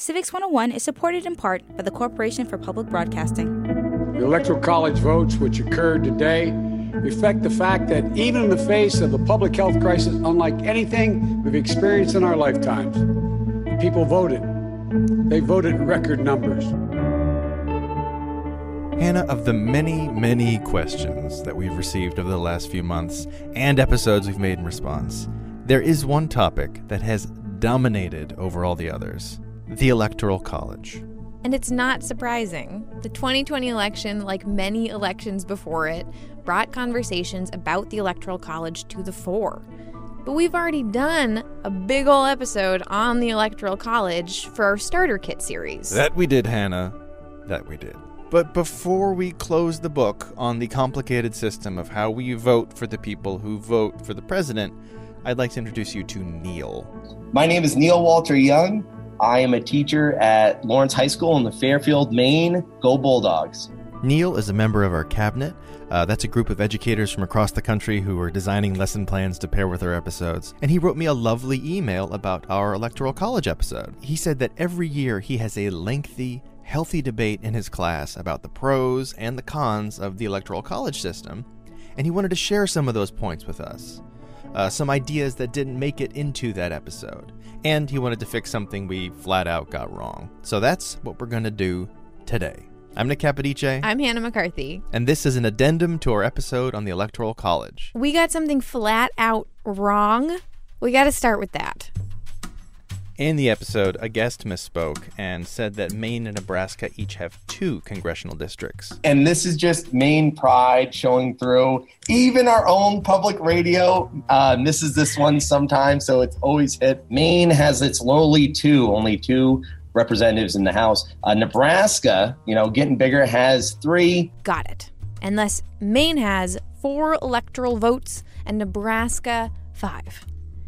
Civics 101 is supported in part by the Corporation for Public Broadcasting. The Electoral College votes, which occurred today, reflect the fact that even in the face of the public health crisis, unlike anything we've experienced in our lifetimes, people voted. They voted record numbers. Hannah, of the many, many questions that we've received over the last few months and episodes we've made in response, there is one topic that has dominated over all the others the Electoral College. And it's not surprising. The 2020 election, like many elections before it, brought conversations about the Electoral College to the fore. But we've already done a big ol' episode on the Electoral College for our starter kit series. That we did, Hannah. That we did. But before we close the book on the complicated system of how we vote for the people who vote for the president, I'd like to introduce you to Neal. My name is Neal Walter Young. I am a teacher at Lawrence High School in the Fairfield, Maine. Go Bulldogs. Neal is a member of our cabinet. Uh, that's a group of educators from across the country who are designing lesson plans to pair with our episodes. And he wrote me a lovely email about our Electoral College episode. He said that every year he has a lengthy, healthy debate in his class about the pros and the cons of the Electoral College system, and he wanted to share some of those points with us. Uh, some ideas that didn't make it into that episode. And he wanted to fix something we flat out got wrong. So that's what we're going to do today. I'm Nick Capodice. I'm Hannah McCarthy. And this is an addendum to our episode on the Electoral College. We got something flat out wrong. We got to start with that. In the episode, a guest misspoke and said that Maine and Nebraska each have two congressional districts. And this is just Maine pride showing through. Even our own public radio uh, misses this one sometimes, so it's always hit. Maine has its lowly two, only two representatives in the House. Uh, Nebraska, you know, getting bigger, has three. Got it. Unless Maine has four electoral votes and Nebraska five.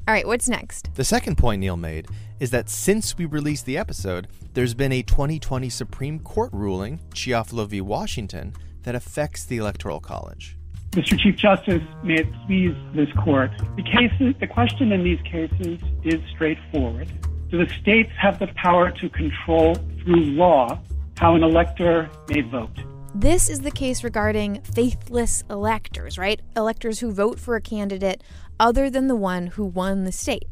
All right, what's next? The second point Neal made is that since we released the episode, there's been a 2020 Supreme Court ruling, Chiafalo v. Washington, that affects the Electoral College. Mr. Chief Justice, may it please this court. The cases, the question in these cases is straightforward. Do the states have the power to control through law how an elector may vote? This is the case regarding faithless electors, right? Electors who vote for a candidate other than the one who won the state.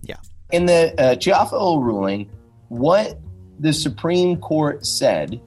Yeah. In the uh, Chiafalo ruling, what the Supreme Court said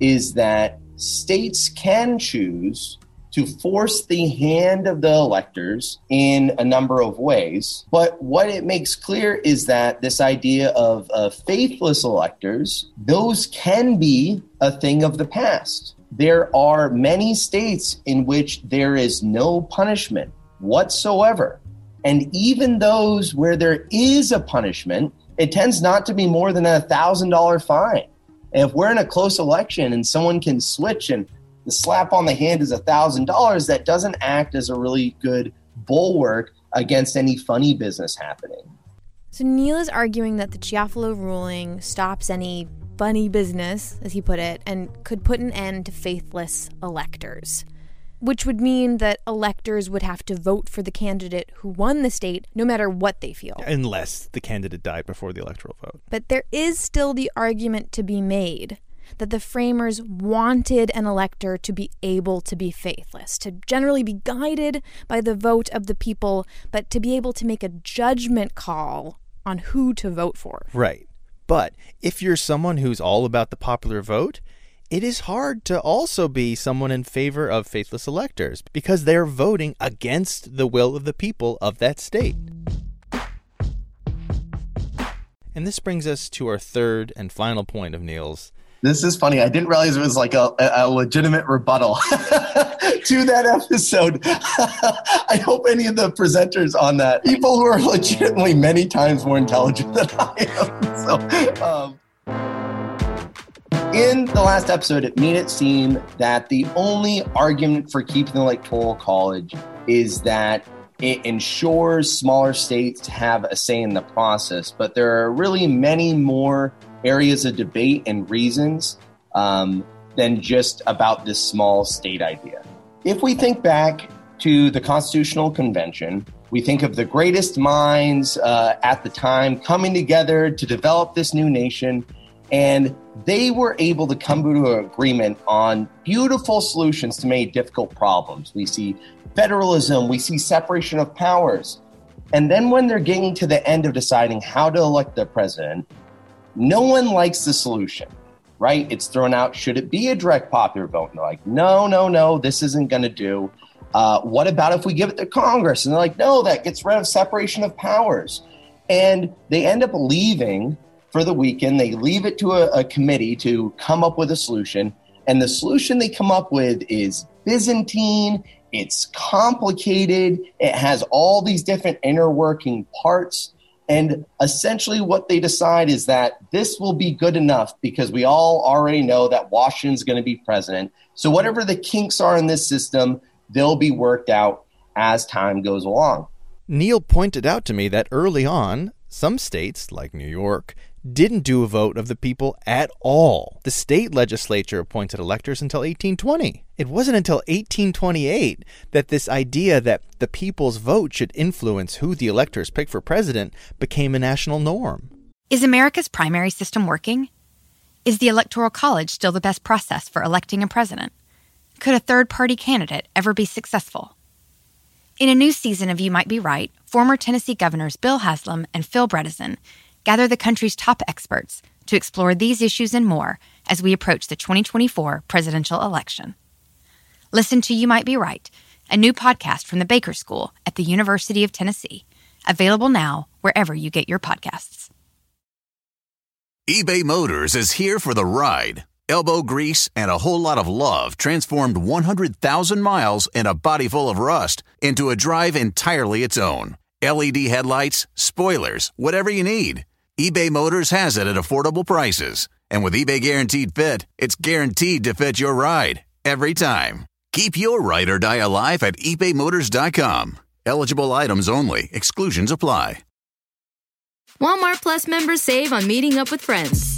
is that states can choose to force the hand of the electors in a number of ways. But what it makes clear is that this idea of uh, faithless electors, those can be a thing of the past. There are many states in which there is no punishment whatsoever. And even those where there is a punishment, it tends not to be more than a thousand dollar fine. And if we're in a close election and someone can switch and the slap on the hand is a thousand dollars, that doesn't act as a really good bulwark against any funny business happening. So Neal is arguing that the Chiafalo ruling stops any funny business, as he put it, and could put an end to faithless electors which would mean that electors would have to vote for the candidate who won the state no matter what they feel. Unless the candidate died before the electoral vote. But there is still the argument to be made that the framers wanted an elector to be able to be faithless, to generally be guided by the vote of the people, but to be able to make a judgment call on who to vote for. Right. But if you're someone who's all about the popular vote, it is hard to also be someone in favor of faithless electors because they're voting against the will of the people of that state. And this brings us to our third and final point of Neal's. This is funny. I didn't realize it was like a, a legitimate rebuttal to that episode. I hope any of the presenters on that, people who are legitimately many times more intelligent than I am. So, um, in the last episode, it made it seem that the only argument for keeping the electoral college is that it ensures smaller states have a say in the process. But there are really many more areas of debate and reasons um, than just about this small state idea. If we think back to the Constitutional Convention, we think of the greatest minds uh, at the time coming together to develop this new nation, and they were able to come to an agreement on beautiful solutions to many difficult problems. We see federalism, we see separation of powers. And then when they're getting to the end of deciding how to elect the president, no one likes the solution, right? It's thrown out. Should it be a direct popular vote? And they're like, no, no, no, this isn't going to do. Uh, what about if we give it to Congress? And they're like, no, that gets rid of separation of powers. And they end up leaving for the weekend. They leave it to a, a committee to come up with a solution. And the solution they come up with is Byzantine. It's complicated. It has all these different inner working parts. And essentially, what they decide is that this will be good enough because we all already know that Washington's going to be president. So, whatever the kinks are in this system, they'll be worked out as time goes along. Neal pointed out to me that early on, some states, like New York, didn't do a vote of the people at all. The state legislature appointed electors until 1820. It wasn't until 1828 that this idea that the people's vote should influence who the electors pick for president became a national norm. Is America's primary system working? Is the Electoral College still the best process for electing a president? Could a third party candidate ever be successful? In a new season of You Might Be Right, former Tennessee governors Bill Haslam and Phil Bredesen gather the country's top experts to explore these issues and more as we approach the 2024 presidential election. Listen to You Might Be Right, a new podcast from the Baker School at the University of Tennessee, available now wherever you get your podcasts. eBay Motors is here for the ride. Elbow grease and a whole lot of love transformed 100,000 miles and a body full of rust into a drive entirely its own. LED headlights, spoilers, whatever you need. eBay Motors has it at affordable prices. And with eBay Guaranteed Fit, it's guaranteed to fit your ride every time. Keep your ride or die alive at ebaymotors.com. Eligible items only, exclusions apply. Walmart Plus members save on meeting up with friends.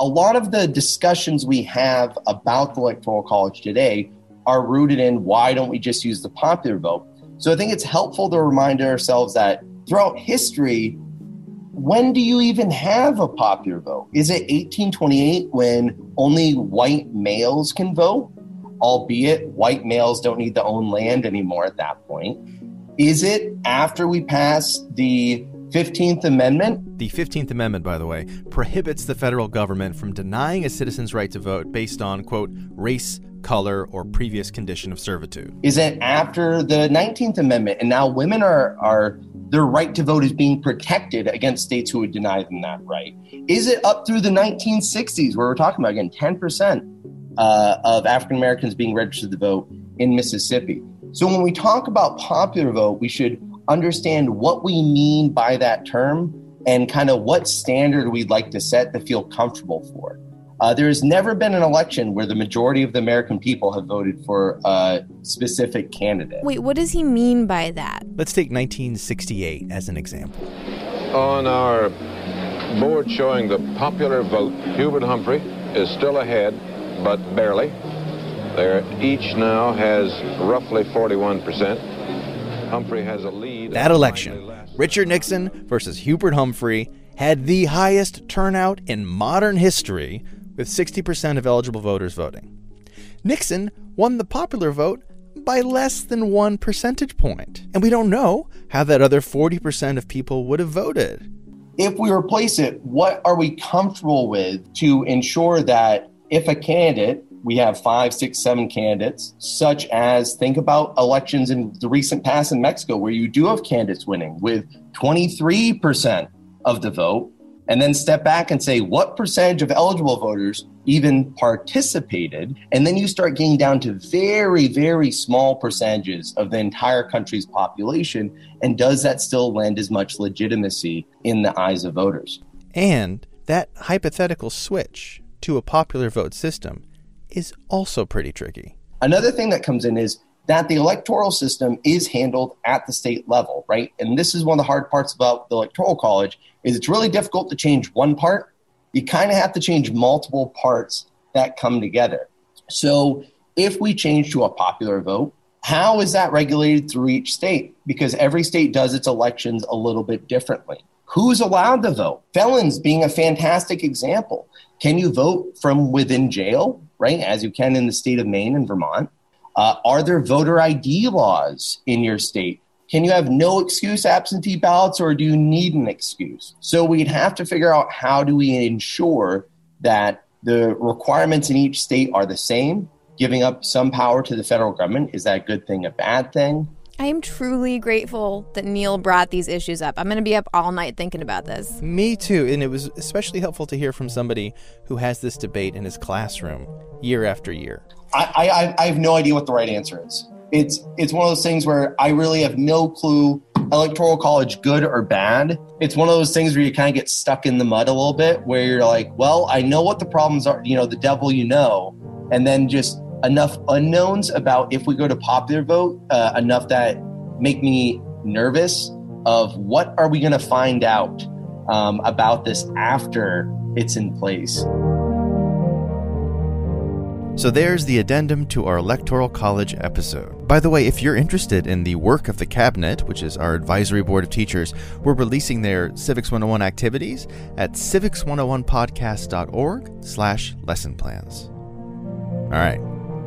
a lot of the discussions we have about the electoral college today are rooted in why don't we just use the popular vote? So i think it's helpful to remind ourselves that throughout history when do you even have a popular vote? Is it 1828 when only white males can vote albeit white males don't need to own land anymore at that point? Is it after we pass the 15th Amendment. The 15th Amendment, by the way, prohibits the federal government from denying a citizen's right to vote based on, quote, race, color, or previous condition of servitude. Is it after the 19th Amendment? And now women are, are their right to vote is being protected against states who would deny them that right. Is it up through the 1960s, where we're talking about, again, 10% uh, of African Americans being registered to vote in Mississippi? So when we talk about popular vote, we should understand what we mean by that term and kind of what standard we'd like to set to feel comfortable for. Uh, there has never been an election where the majority of the American people have voted for a specific candidate. Wait, what does he mean by that? Let's take 1968 as an example. On our board showing the popular vote. Hubert Humphrey is still ahead, but barely. There, each now has roughly 41%. Humphrey has a lead. That election, Richard Nixon versus Hubert Humphrey, had the highest turnout in modern history, with 60% of eligible voters voting. Nixon won the popular vote by less than one percentage point. And we don't know how that other 40% of people would have voted. If we replace it, what are we comfortable with to ensure that if a candidate, we have five, six, seven candidates, such as think about elections in the recent past in Mexico, where you do have candidates winning with 23% of the vote, and then step back and say what percentage of eligible voters even participated? And then you start getting down to very very small percentages of the entire country's population. And does that still lend as much legitimacy in the eyes of voters? And that hypothetical switch to a popular vote system is also pretty tricky another thing that comes in is that the electoral system is handled at the state level, right? And this is one of the hard parts about the electoral college is it's really difficult to change one part. You kind of have to change multiple parts that come together. So if we change to a popular vote, how is that regulated through each state? Because every state does its elections a little bit differently. Who's allowed to vote? Felons being a fantastic example. Can you vote from within jail, right? As you can in the state of Maine and Vermont. Uh, are there voter ID laws in your state? Can you have no excuse absentee ballots or do you need an excuse? So we'd have to figure out how do we ensure that the requirements in each state are the same, giving up some power to the federal government. Is that a good thing, a bad thing? I am truly grateful that Neal brought these issues up. I'm going to be up all night thinking about this. Me too. And it was especially helpful to hear from somebody who has this debate in his classroom year after year. I, I, I have no idea what the right answer is. It's it's one of those things where I really have no clue electoral college good or bad. It's one of those things where you kind of get stuck in the mud a little bit where you're like, well, I know what the problems are, you know, the devil you know, and then just enough unknowns about if we go to popular vote, uh, enough that make me nervous of what are we going to find out um, about this after it's in place. So there's the addendum to our Electoral College episode. By the way, if you're interested in the work of the Cabinet, which is our advisory board of teachers, we're releasing their Civics 101 activities at civics101podcast.org slash lesson plans. All right.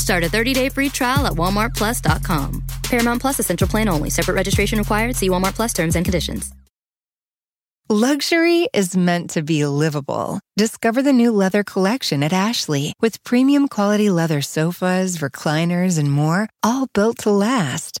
Start a 30-day free trial at walmartplus.com. Paramount Plus Essential Plan only. Separate registration required. See Walmart Plus terms and conditions. Luxury is meant to be livable. Discover the new leather collection at Ashley with premium quality leather sofas, recliners, and more, all built to last.